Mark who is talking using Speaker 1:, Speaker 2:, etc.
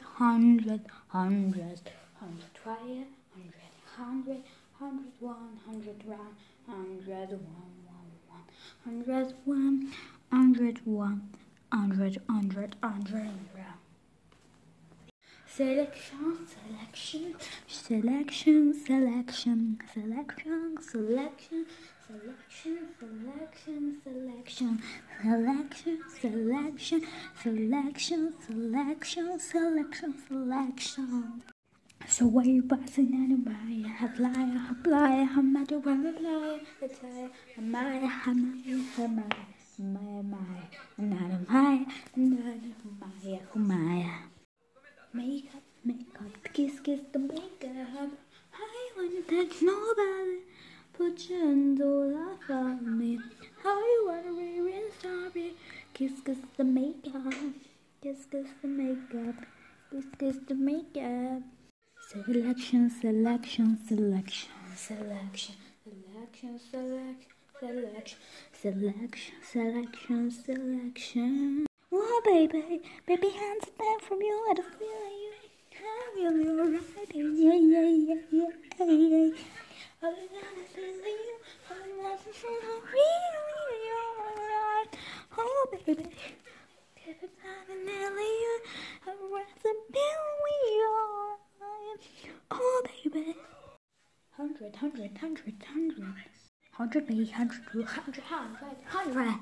Speaker 1: hundred, hundred, hundred, hundred fire, hundred, hundred, hundred one, hundred one, hundred one, one, one, hundred one, hundred one, hundred, hundred, hundred. Selection, selection, selection, selection, selection, selection, selection, selection, selection, Selection, selection, selection, selection, selection, selection. So why you buzzing anyway? Hablaya, hablaya, hamadu, hablaya, hablaya, hamaya, hamaya, hamaya, hamaya, hamaya, hamaya, hamaya, Makeup, makeup, kiss, kiss the makeup. I want to touch nobody. Put your hands all over Kiss, kiss the makeup. Kiss, kiss the makeup. Kiss, kiss the makeup. Selection, selection, selection, selection, selection, selection, selection, selection, selection, selection. Oh, baby, baby, hands down from you. I don't feel you. I feel you right. Yeah, yeah, yeah, yeah, yeah. All I gotta feel you. All I gotta feel really alright. Oh, baby, you. I'm rather we. Oh, baby. Hundred, hundred, hundred, hundred. Hundred, hundred, hundred, hundred.